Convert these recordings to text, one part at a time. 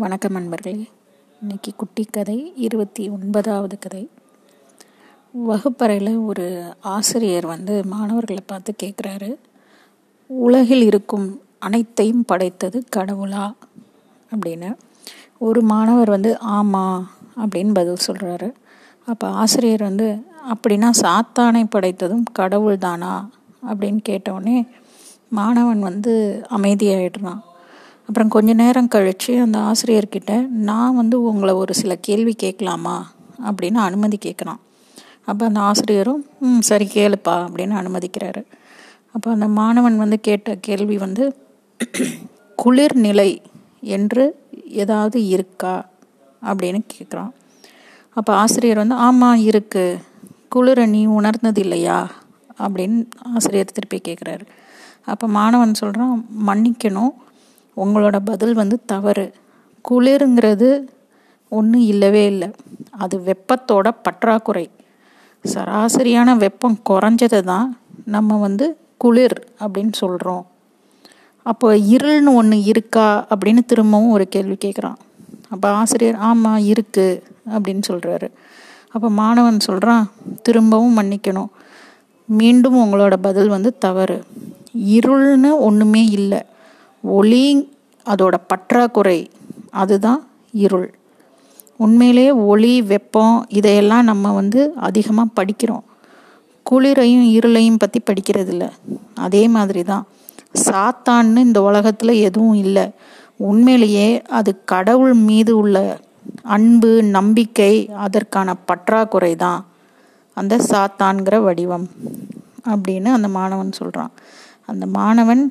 வணக்கம் நண்பர்களே. இன்னைக்கு குட்டி கதை இருபத்தி ஒன்பதாவது கதை. வகுப்பறையில் ஒரு ஆசிரியர் வந்து மாணவர்களை பார்த்து கேட்குறாரு உலகில் இருக்கும் அனைத்தையும் படைத்தது கடவுளா? அப்படின்னு. ஒரு மாணவர் வந்து ஆமாம் அப்படின்னு பதில் சொல்கிறாரு அப்போ ஆசிரியர் வந்து அப்படின்னா சாத்தானை படைத்ததும் கடவுள் தானா அப்படின்னு கேட்டவுடனே மாணவன் வந்து அமைதியாயிடுறான். அப்புறம் கொஞ்ச நேரம் கழித்து அந்த ஆசிரியர்கிட்ட நான் வந்து உங்களை ஒரு சில கேள்வி கேட்கலாமா? அப்படின்னு அனுமதி கேட்குறான் அப்போ அந்த ஆசிரியரும் ம் சரி கேளுப்பா அப்படின்னு அனுமதிக்கிறாரு. அப்போ அந்த மாணவன் வந்து கேட்ட கேள்வி வந்து குளிர்நிலை என்று ஏதாவது இருக்கா? அப்படின்னு கேட்குறான். அப்போ ஆசிரியர் வந்து ஆமாம் இருக்குது குளிரை நீ உணர்ந்தது இல்லையா அப்படின்னு ஆசிரியர் திருப்பி கேட்குறாரு. அப்போ மாணவன் சொல்கிறான் மன்னிக்கணும். உங்களோட பதில் வந்து தவறு. குளிருங்கிறது ஒன்றும் இல்லவே இல்லை. அது வெப்பத்தோட பற்றாக்குறை. சராசரியான வெப்பம் குறைஞ்சதை தான் நம்ம வந்து குளிர் அப்படின்னு சொல்கிறோம் அப்போ இருள்னு ஒன்று இருக்கா அப்படின்னு திரும்பவும் ஒரு கேள்வி கேட்குறான் அப்போ ஆசிரியர் ஆமாம் இருக்குது அப்படின்னு சொல்கிறாரு அப்போ மாணவன் சொல்கிறான் திரும்பவும் மன்னிக்கணும். மீண்டும் உங்களோட பதில் வந்து தவறு. இருள்னு ஒன்றுமே இல்லை. ஒளி அதோட பற்றாக்குறை அதுதான் இருள். உண்மையிலேயே ஒளி வெப்பம் இதையெல்லாம் நம்ம வந்து அதிகமாக படிக்கிறோம். குளிரையும் இருளையும் பற்றி படிக்கிறதில்ல. அதே மாதிரி தான் சாத்தான்னு இந்த உலகத்தில் எதுவும் இல்லை. உண்மையிலேயே அது கடவுள் மீது உள்ள அன்பு நம்பிக்கை அதற்கான பற்றாக்குறை தான் அந்த சாத்தான்கிற வடிவம் அப்படின்னு அந்த மாணவன் சொல்கிறான் அந்த மாணவன்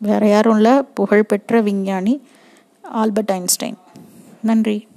வேற யாரும் இல்லை புகழ்பெற்ற விஞ்ஞானி ஆல்பர்ட் ஐன்ஸ்டைன். நன்றி.